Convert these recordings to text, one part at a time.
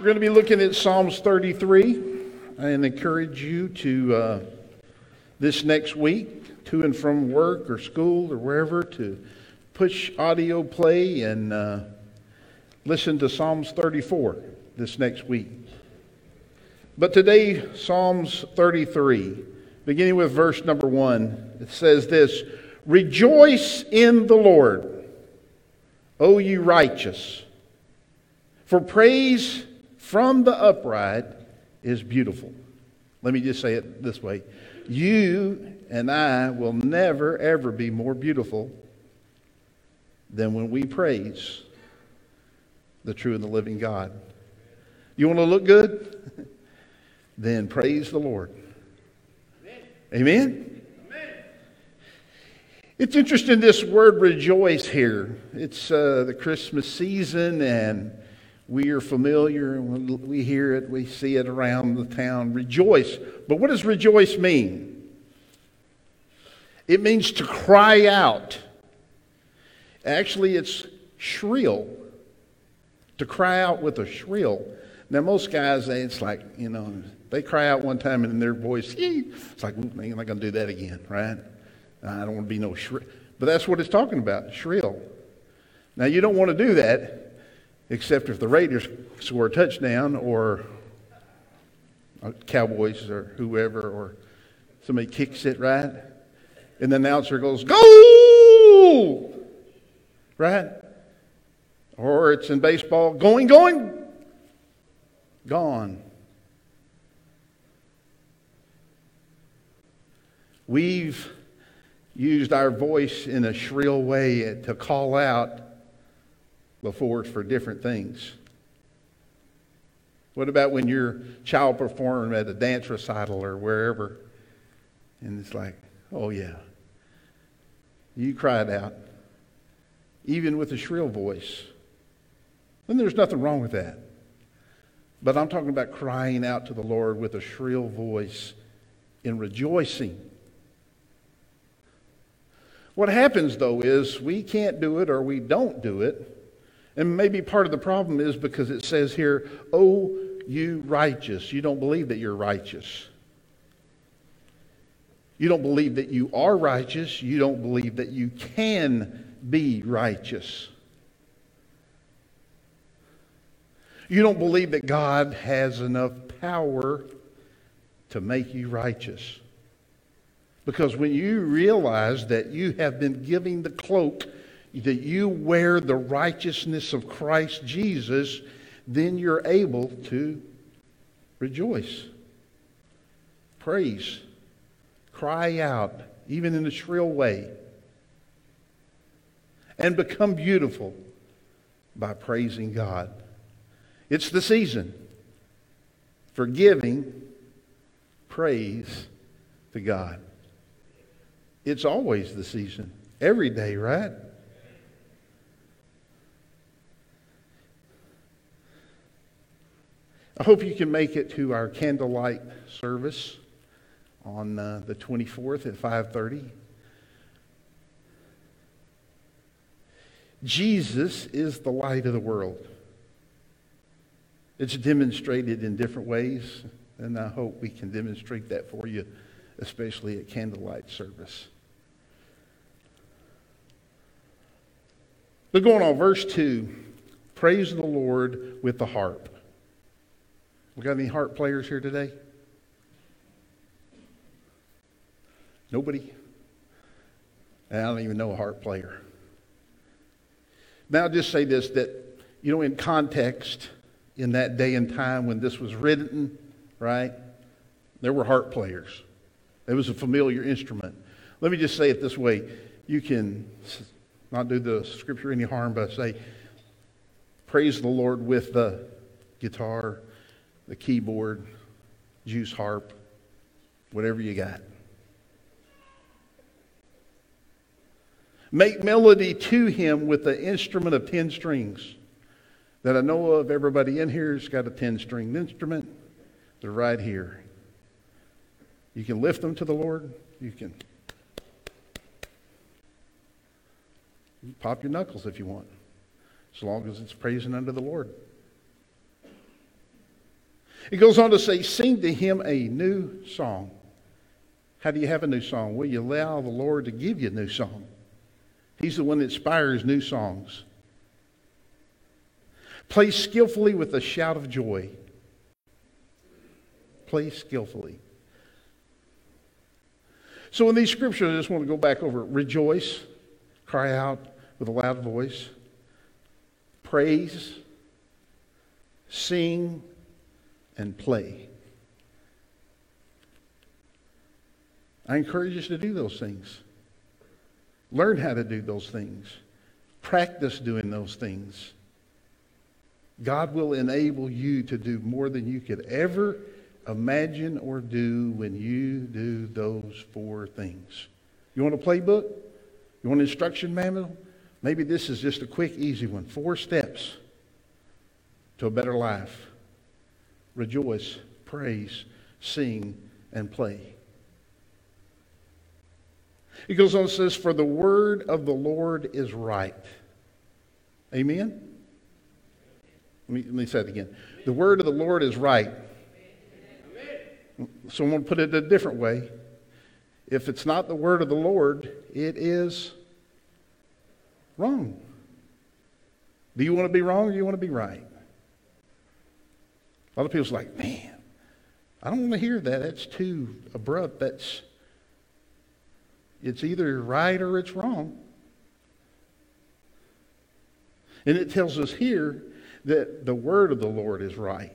We're going to be looking at Psalms 33 and encourage you to, uh, this next week, to and from work or school or wherever, to push audio play and uh, listen to Psalms 34 this next week. But today, Psalms 33, beginning with verse number one, it says this Rejoice in the Lord, O you righteous, for praise from the upright is beautiful. Let me just say it this way You and I will never, ever be more beautiful than when we praise the true and the living God. You want to look good? then praise the Lord. Amen? Amen? It's interesting, this word rejoice here. It's uh, the Christmas season, and we are familiar, we hear it, we see it around the town. Rejoice. But what does rejoice mean? It means to cry out. Actually, it's shrill. To cry out with a shrill. Now, most guys, it's like, you know, they cry out one time and their voice, it's like, I'm not going to do that again, right? I don't want to be no shrill. But that's what it's talking about, shrill. Now, you don't want to do that except if the Raiders score a touchdown or uh, Cowboys or whoever or somebody kicks it right, and the announcer goes, Goal! Right? Or it's in baseball, going, going, gone. We've used our voice in a shrill way to call out before it's for different things. What about when your child performed at a dance recital or wherever? And it's like, oh, yeah. You cried out, even with a shrill voice. And there's nothing wrong with that. But I'm talking about crying out to the Lord with a shrill voice in rejoicing. What happens, though, is we can't do it or we don't do it and maybe part of the problem is because it says here, Oh, you righteous. You don't believe that you're righteous. You don't believe that you are righteous. You don't believe that you can be righteous. You don't believe that God has enough power to make you righteous. Because when you realize that you have been giving the cloak that you wear the righteousness of Christ Jesus, then you're able to rejoice, praise, cry out, even in a shrill way, and become beautiful by praising God. It's the season for giving praise to God. It's always the season, every day, right? I hope you can make it to our candlelight service on uh, the 24th at 5:30. Jesus is the light of the world. It's demonstrated in different ways, and I hope we can demonstrate that for you, especially at candlelight service. But going on, verse 2 Praise the Lord with the harp. We got any harp players here today? Nobody? I don't even know a harp player. Now, I'll just say this that, you know, in context, in that day and time when this was written, right, there were harp players. It was a familiar instrument. Let me just say it this way you can not do the scripture any harm, but say, Praise the Lord with the guitar the keyboard, juice harp, whatever you got. Make melody to him with the instrument of 10 strings. That I know of, everybody in here has got a 10 string instrument. They're right here. You can lift them to the Lord. You can pop your knuckles if you want, as long as it's praising unto the Lord. It goes on to say, Sing to him a new song. How do you have a new song? Well, you allow the Lord to give you a new song. He's the one that inspires new songs. Play skillfully with a shout of joy. Play skillfully. So in these scriptures, I just want to go back over rejoice, cry out with a loud voice, praise, sing, and play. I encourage us to do those things. Learn how to do those things. Practice doing those things. God will enable you to do more than you could ever imagine or do when you do those four things. You want a playbook? You want an instruction manual? Maybe this is just a quick, easy one. Four steps to a better life rejoice, praise, sing, and play. He goes on and says, For the word of the Lord is right. Amen? Let me, let me say it again. The word of the Lord is right. So I'm going to put it a different way. If it's not the word of the Lord, it is wrong. Do you want to be wrong or do you want to be right? A lot of people's like, man, I don't want to hear that. That's too abrupt. That's it's either right or it's wrong. And it tells us here that the word of the Lord is right.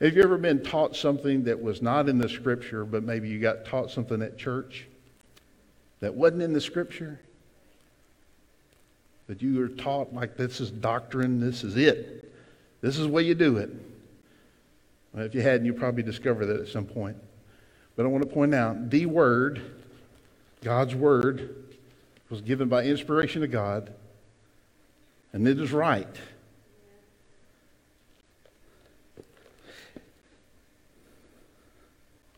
Have you ever been taught something that was not in the scripture, but maybe you got taught something at church that wasn't in the scripture? That you were taught like this is doctrine, this is it. This is the way you do it. Well, if you hadn't, you probably discovered that at some point. But I want to point out the Word, God's Word, was given by inspiration of God, and it is right.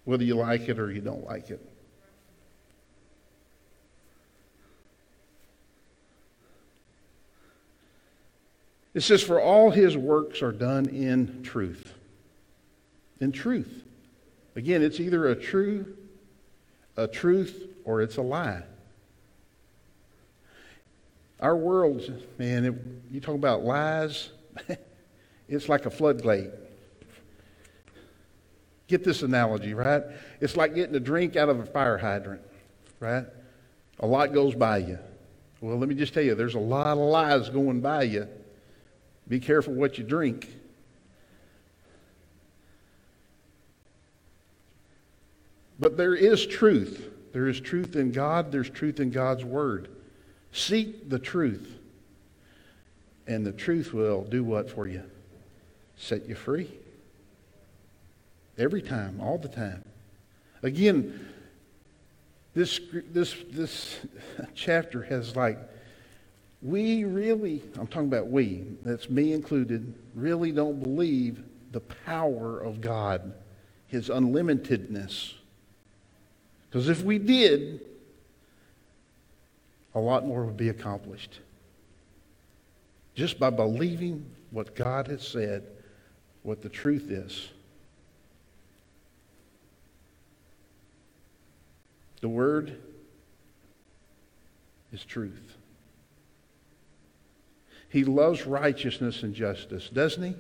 Whether you like it or you don't like it. It says, For all his works are done in truth. In truth. Again, it's either a true, a truth, or it's a lie. Our world, man, it, you talk about lies, it's like a floodgate. Get this analogy, right? It's like getting a drink out of a fire hydrant, right? A lot goes by you. Well, let me just tell you, there's a lot of lies going by you. Be careful what you drink. But there is truth. There is truth in God, there's truth in God's Word. Seek the truth, and the truth will do what for you? Set you free. Every time, all the time. Again, this, this, this chapter has like, we really, I'm talking about we, that's me included, really don't believe the power of God, His unlimitedness. Because if we did, a lot more would be accomplished. Just by believing what God has said, what the truth is. The Word is truth. He loves righteousness and justice, doesn't he?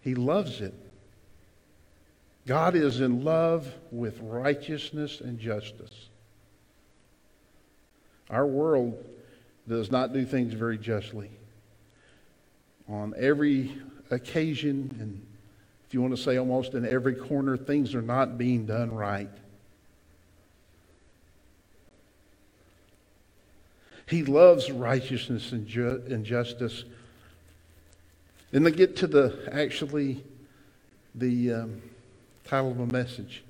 He loves it. God is in love with righteousness and justice. Our world does not do things very justly. On every occasion, and if you want to say almost in every corner, things are not being done right. He loves righteousness and, ju- and justice. Then they get to the actually the um, title of a message,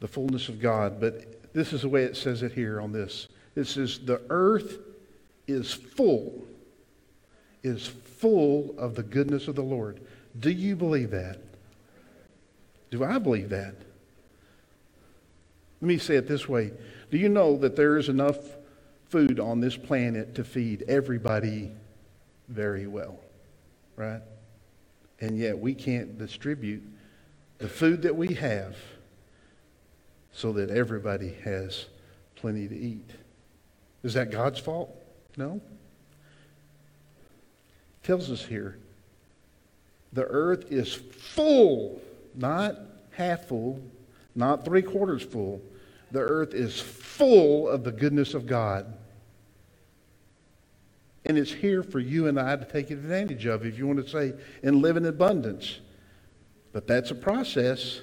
The Fullness of God. But this is the way it says it here on this. It says, The earth is full, is full of the goodness of the Lord. Do you believe that? Do I believe that? Let me say it this way. Do you know that there is enough food on this planet to feed everybody very well, right? And yet we can't distribute the food that we have so that everybody has plenty to eat. Is that God's fault? No. It tells us here the earth is full, not half full, not three quarters full. The earth is full of the goodness of God. And it's here for you and I to take advantage of, if you want to say, and live in abundance. But that's a process.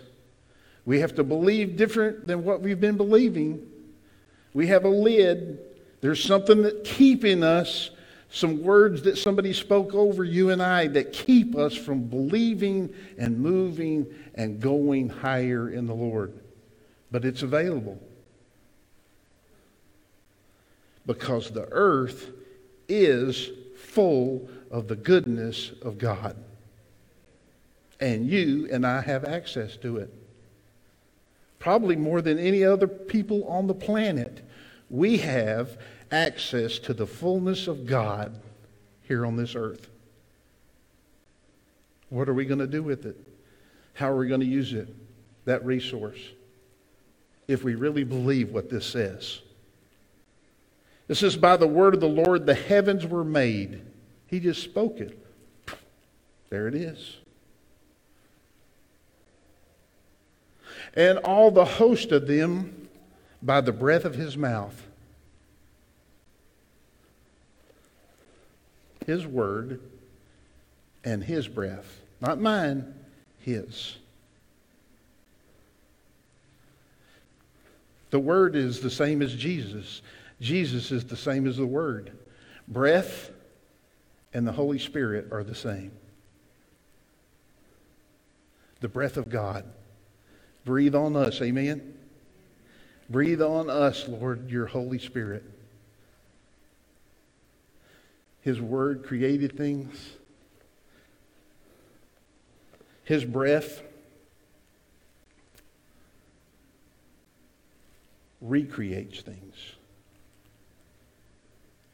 We have to believe different than what we've been believing. We have a lid. There's something that's keeping us, some words that somebody spoke over you and I that keep us from believing and moving and going higher in the Lord. But it's available. Because the earth is full of the goodness of God. And you and I have access to it. Probably more than any other people on the planet, we have access to the fullness of God here on this earth. What are we going to do with it? How are we going to use it, that resource, if we really believe what this says? It says, By the word of the Lord the heavens were made. He just spoke it. There it is. And all the host of them by the breath of his mouth. His word and his breath. Not mine, his. The word is the same as Jesus. Jesus is the same as the Word. Breath and the Holy Spirit are the same. The breath of God. Breathe on us, amen? Breathe on us, Lord, your Holy Spirit. His Word created things. His breath recreates things.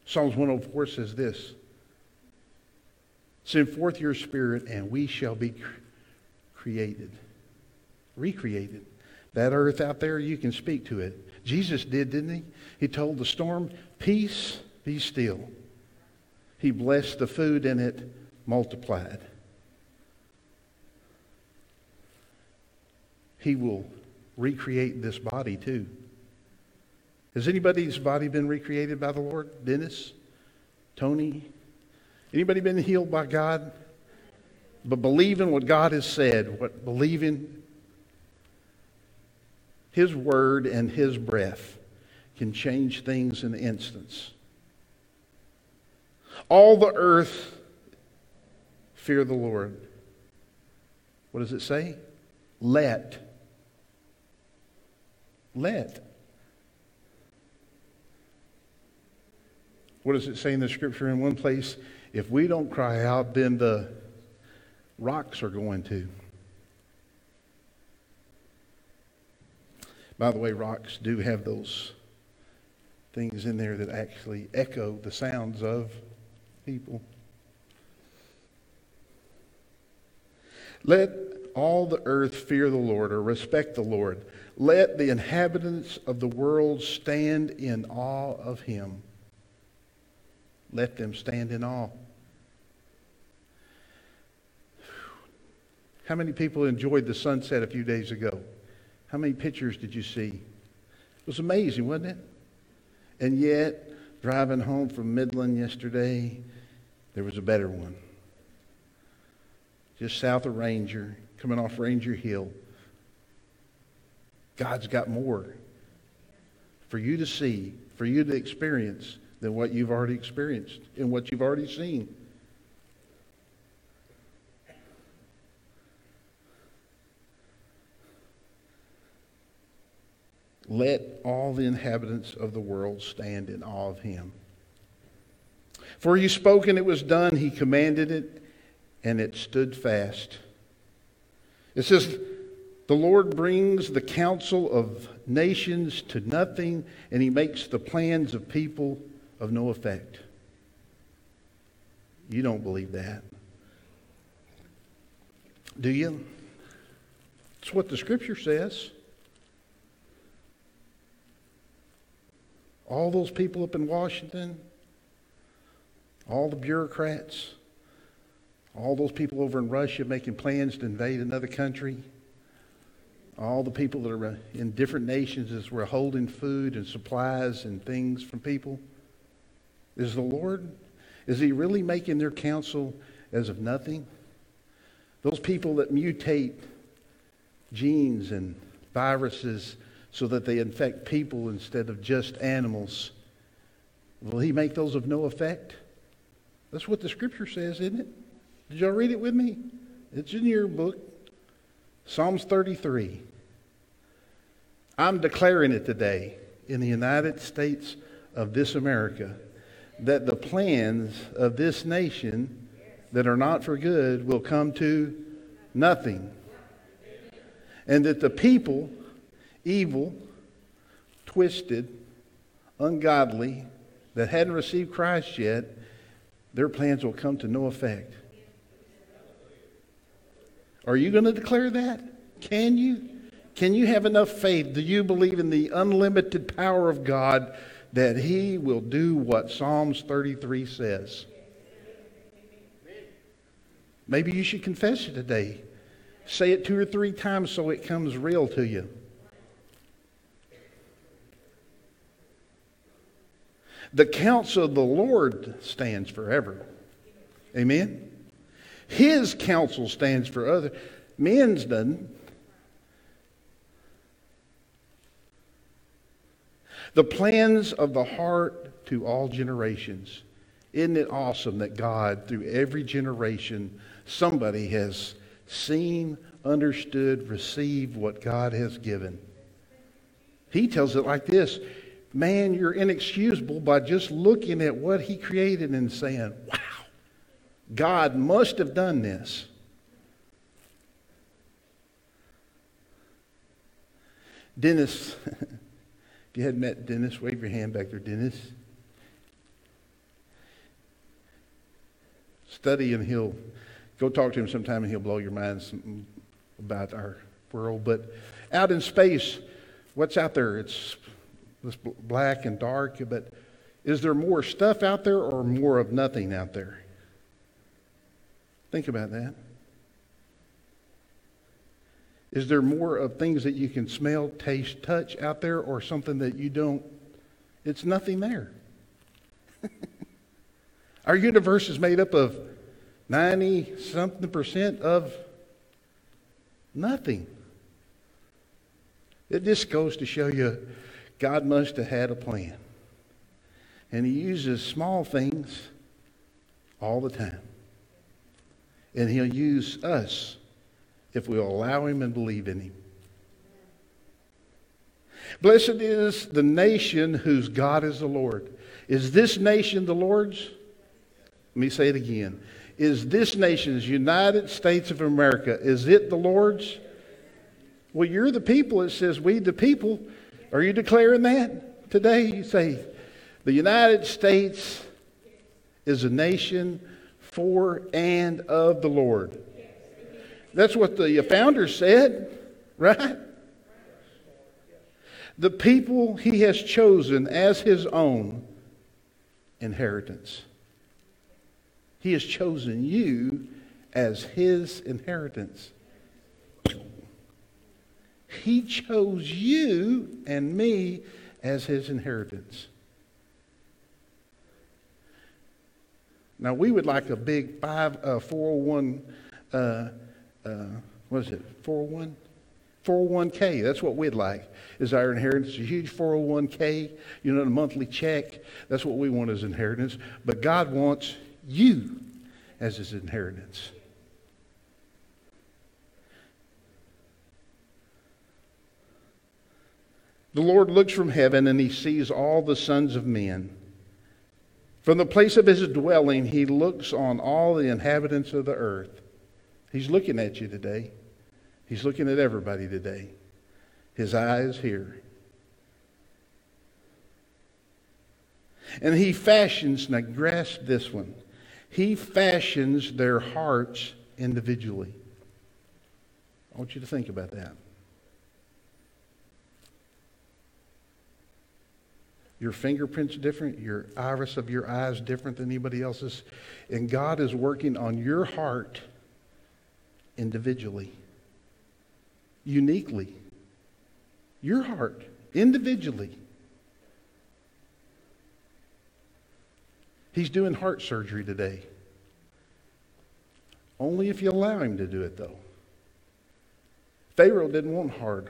Psalms 104 says this Send forth your spirit, and we shall be created, recreated. That earth out there, you can speak to it. Jesus did, didn't he? He told the storm, Peace, be still. He blessed the food, and it multiplied. He will recreate this body too. Has anybody's body been recreated by the Lord? Dennis? Tony? Anybody been healed by God? But believing what God has said, what believing His word and His breath can change things in an instance. All the earth fear the Lord. What does it say? Let. Let. What does it say in the scripture in one place? If we don't cry out, then the rocks are going to. By the way, rocks do have those things in there that actually echo the sounds of people. Let all the earth fear the Lord or respect the Lord. Let the inhabitants of the world stand in awe of him let them stand in awe. How many people enjoyed the sunset a few days ago? How many pictures did you see? It was amazing, wasn't it? And yet, driving home from Midland yesterday, there was a better one. Just south of Ranger, coming off Ranger Hill. God's got more for you to see, for you to experience than what you've already experienced and what you've already seen. Let all the inhabitants of the world stand in awe of him. For he spoke and it was done. He commanded it and it stood fast. It says, The Lord brings the counsel of nations to nothing, and he makes the plans of people of no effect. You don't believe that. Do you? It's what the scripture says. All those people up in Washington, all the bureaucrats, all those people over in Russia making plans to invade another country, all the people that are in different nations as we're holding food and supplies and things from people. Is the Lord, is He really making their counsel as of nothing? Those people that mutate genes and viruses so that they infect people instead of just animals, will He make those of no effect? That's what the scripture says, isn't it? Did y'all read it with me? It's in your book. Psalms 33. I'm declaring it today in the United States of this America that the plans of this nation that are not for good will come to nothing. And that the people, evil, twisted, ungodly, that hadn't received Christ yet, their plans will come to no effect. Are you going to declare that? Can you? Can you have enough faith? Do you believe in the unlimited power of God that He will do what Psalms 33 says? Maybe you should confess it today. Say it two or three times so it comes real to you. The counsel of the Lord stands forever. Amen? His counsel stands for other. Men's doesn't. The plans of the heart to all generations. Isn't it awesome that God, through every generation, somebody has seen, understood, received what God has given? He tells it like this Man, you're inexcusable by just looking at what He created and saying, Wow, God must have done this. Dennis, if you hadn't met Dennis, wave your hand back there, Dennis. Study and he'll go talk to him sometime and he'll blow your mind about our world. But out in space, what's out there? It's, it's black and dark, but is there more stuff out there or more of nothing out there? Think about that. Is there more of things that you can smell, taste, touch out there, or something that you don't? It's nothing there. Our universe is made up of 90 something percent of nothing. It just goes to show you God must have had a plan. And He uses small things all the time. And He'll use us if we'll allow Him and believe in Him. Blessed is the nation whose God is the Lord. Is this nation the Lord's? Let me say it again. Is this nation's United States of America, is it the Lord's? Well, you're the people. It says, we the people. Are you declaring that today? You say, the United States is a nation for and of the Lord. That's what the founders said, right? The people he has chosen as his own inheritance. He has chosen you as his inheritance. He chose you and me as his inheritance. Now, we would like a big five, uh, 401, uh, uh, what is it, 401? 401k, that's what we'd like, is our inheritance. A huge 401k, you know, a monthly check. That's what we want as inheritance. But God wants you as his inheritance. The Lord looks from heaven and he sees all the sons of men. From the place of his dwelling, he looks on all the inhabitants of the earth. He's looking at you today. He's looking at everybody today. His eyes here. And he fashions, now grasp this one. He fashions their hearts individually. I want you to think about that. Your fingerprint's different. Your iris of your eye's different than anybody else's. And God is working on your heart individually, uniquely. Your heart, individually. He's doing heart surgery today. Only if you allow him to do it, though. Pharaoh didn't want hard.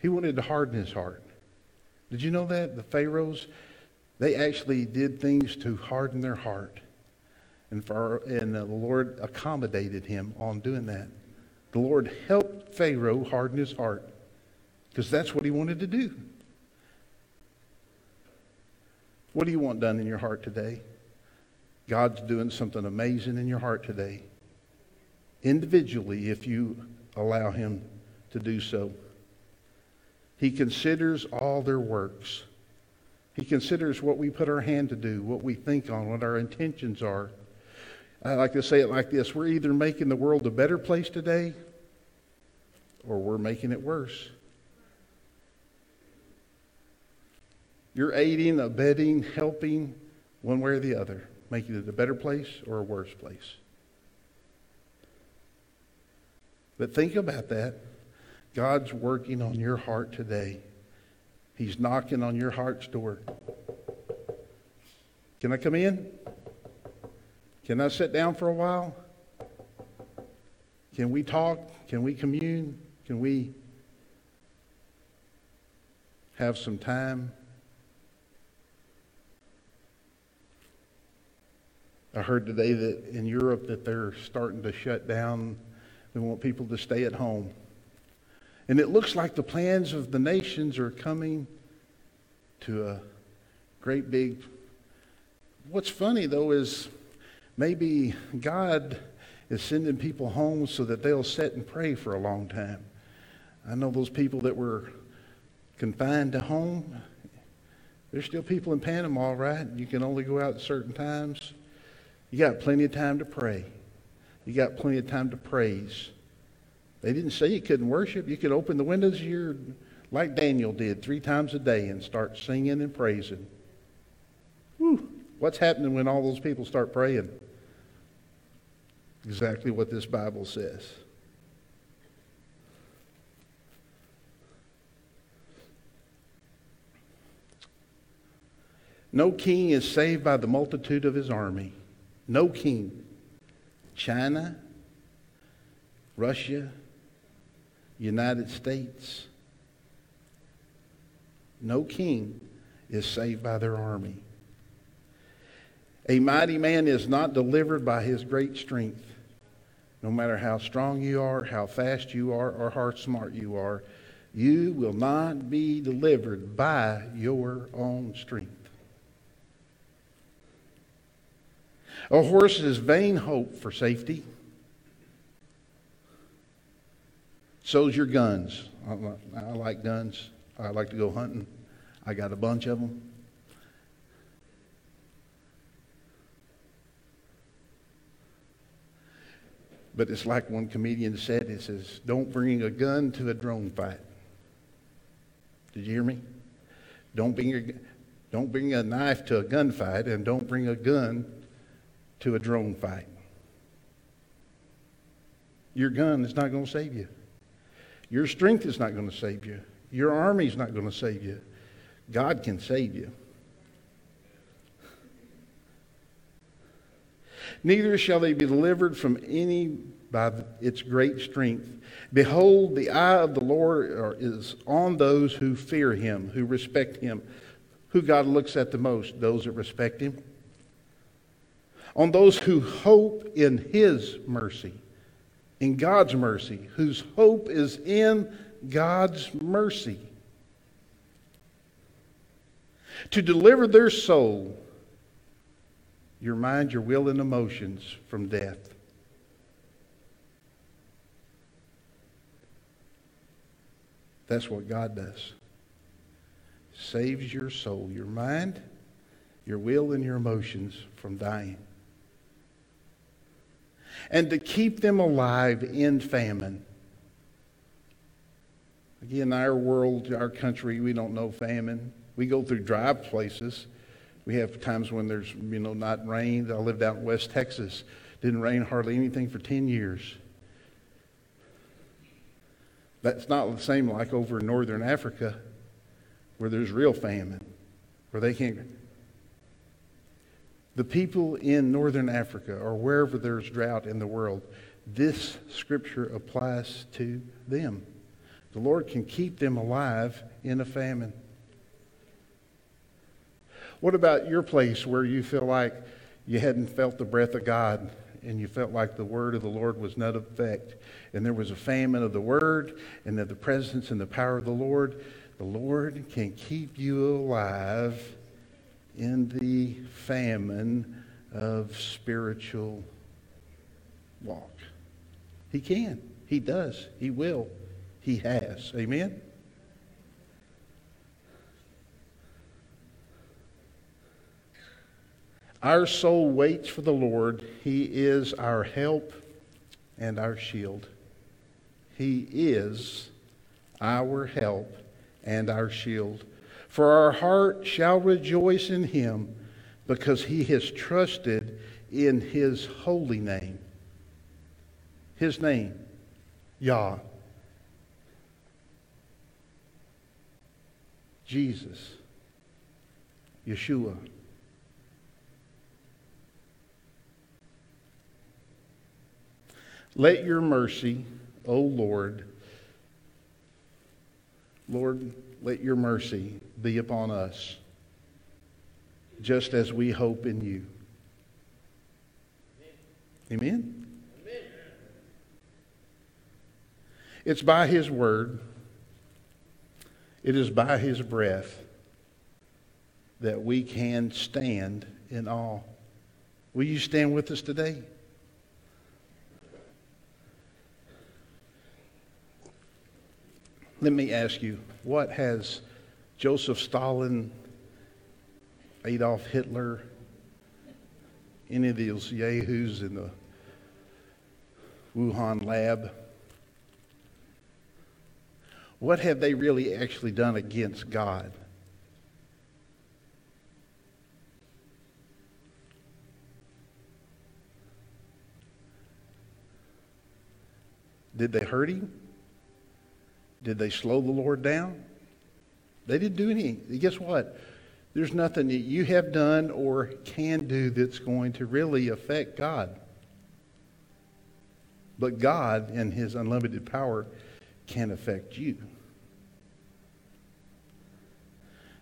He wanted to harden his heart. Did you know that? The Pharaohs, they actually did things to harden their heart. And, for, and the Lord accommodated him on doing that. The Lord helped Pharaoh harden his heart because that's what he wanted to do. What do you want done in your heart today? God's doing something amazing in your heart today. Individually, if you allow Him to do so. He considers all their works. He considers what we put our hand to do, what we think on, what our intentions are. I like to say it like this we're either making the world a better place today or we're making it worse. You're aiding, abetting, helping one way or the other, making it a better place or a worse place. But think about that. God's working on your heart today. He's knocking on your heart's door. Can I come in? Can I sit down for a while? Can we talk? Can we commune? Can we have some time? I heard today that in Europe that they're starting to shut down. They want people to stay at home. And it looks like the plans of the nations are coming to a great big. What's funny, though, is maybe God is sending people home so that they'll sit and pray for a long time. I know those people that were confined to home. There's still people in Panama, right? You can only go out at certain times. You got plenty of time to pray. You got plenty of time to praise. They didn't say you couldn't worship. You could open the windows of your, like Daniel did, three times a day and start singing and praising. What's happening when all those people start praying? Exactly what this Bible says. No king is saved by the multitude of his army. No king. China, Russia, United States. No king is saved by their army. A mighty man is not delivered by his great strength. No matter how strong you are, how fast you are, or how smart you are, you will not be delivered by your own strength. A horse is vain hope for safety. So's your guns. I, like guns. I like to go hunting. I got a bunch of them. But it's like one comedian said, it says, don't bring a gun to a drone fight. Did you hear me? Don't bring a, don't bring a knife to a gunfight and don't bring a gun to a drone fight. Your gun is not going to save you. Your strength is not going to save you. Your army is not going to save you. God can save you. Neither shall they be delivered from any by its great strength. Behold, the eye of the Lord is on those who fear him, who respect him. Who God looks at the most? Those that respect him. On those who hope in his mercy in God's mercy, whose hope is in God's mercy. To deliver their soul, your mind, your will, and emotions from death. That's what God does. Saves your soul, your mind, your will, and your emotions from dying. and to keep them alive in famine. Again, our world, our country, we don't know famine. We go through dry places. We have times when there's, you know, not rain. I lived out in West Texas. Didn't rain hardly anything for 10 years. That's not the same like over in northern Africa where there's real famine, where they can't. The people in northern Africa or wherever there's drought in the world, this scripture applies to them. The Lord can keep them alive in a famine. What about your place where you feel like you hadn't felt the breath of God and you felt like the word of the Lord was not effect and there was a famine of the word and of the presence and the power of the Lord? The Lord can keep you alive in the famine of spiritual walk. He can. He does. He will. He has. Amen? Our soul waits for the Lord. He is our help and our shield. He is our help and our shield. For our heart shall rejoice in him because he has trusted in his holy name. His name, Yah. Jesus, Yeshua. Let your mercy, O Lord, Lord, let your mercy be upon us, just as we hope in you. Amen? Amen. It's by his word, it is by his breath that we can stand in awe. Will you stand with us today? Let me ask you, what has Joseph Stalin, Adolf Hitler, any of these yahoos in the Wuhan lab, what have they really actually done against God? Did they hurt him? Did they slow the Lord down? They didn't do anything. Guess what? There's nothing that you have done or can do that's going to really affect God. But God, in His unlimited power, can affect you.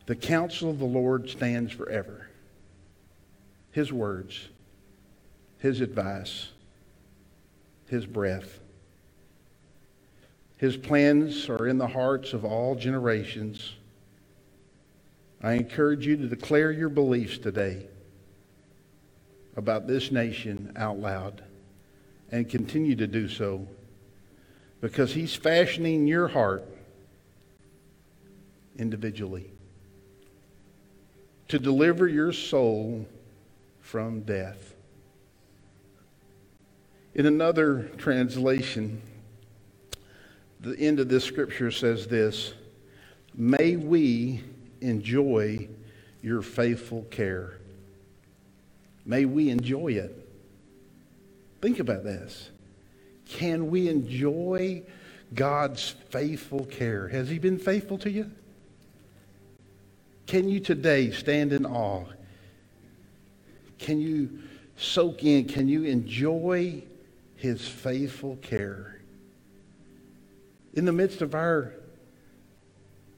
The counsel of the Lord stands forever. His words, His advice, His breath. His plans are in the hearts of all generations. I encourage you to declare your beliefs today about this nation out loud and continue to do so because He's fashioning your heart individually to deliver your soul from death. In another translation, the end of this scripture says this May we enjoy your faithful care. May we enjoy it. Think about this. Can we enjoy God's faithful care? Has He been faithful to you? Can you today stand in awe? Can you soak in? Can you enjoy His faithful care? In the midst of our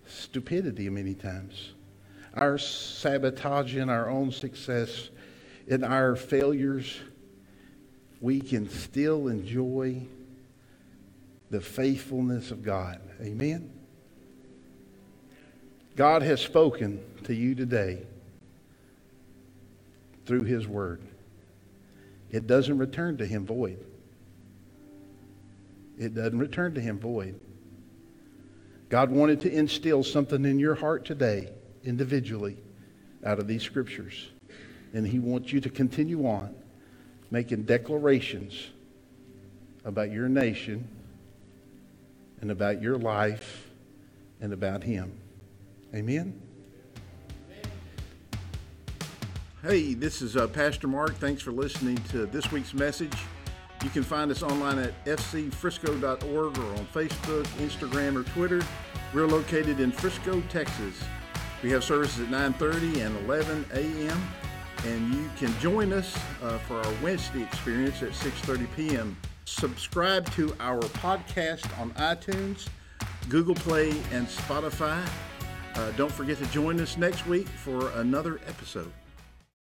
stupidity many times, our sabotage in our own success, in our failures, we can still enjoy the faithfulness of God. Amen? God has spoken to you today through His Word. It doesn't return to Him void. It doesn't return to him void. God wanted to instill something in your heart today, individually, out of these scriptures. And he wants you to continue on making declarations about your nation and about your life and about Him. Amen? Hey, this is uh, Pastor Mark. Thanks for listening to this week's message. You can find us online at fcfrisco.org or on Facebook, Instagram, or Twitter. We're located in Frisco, Texas. We have services at 9:30 and 11 a.m. And you can join us uh, for our Wednesday experience at 6:30 p.m. Subscribe to our podcast on iTunes, Google Play, and Spotify. Uh, don't forget to join us next week for another episode.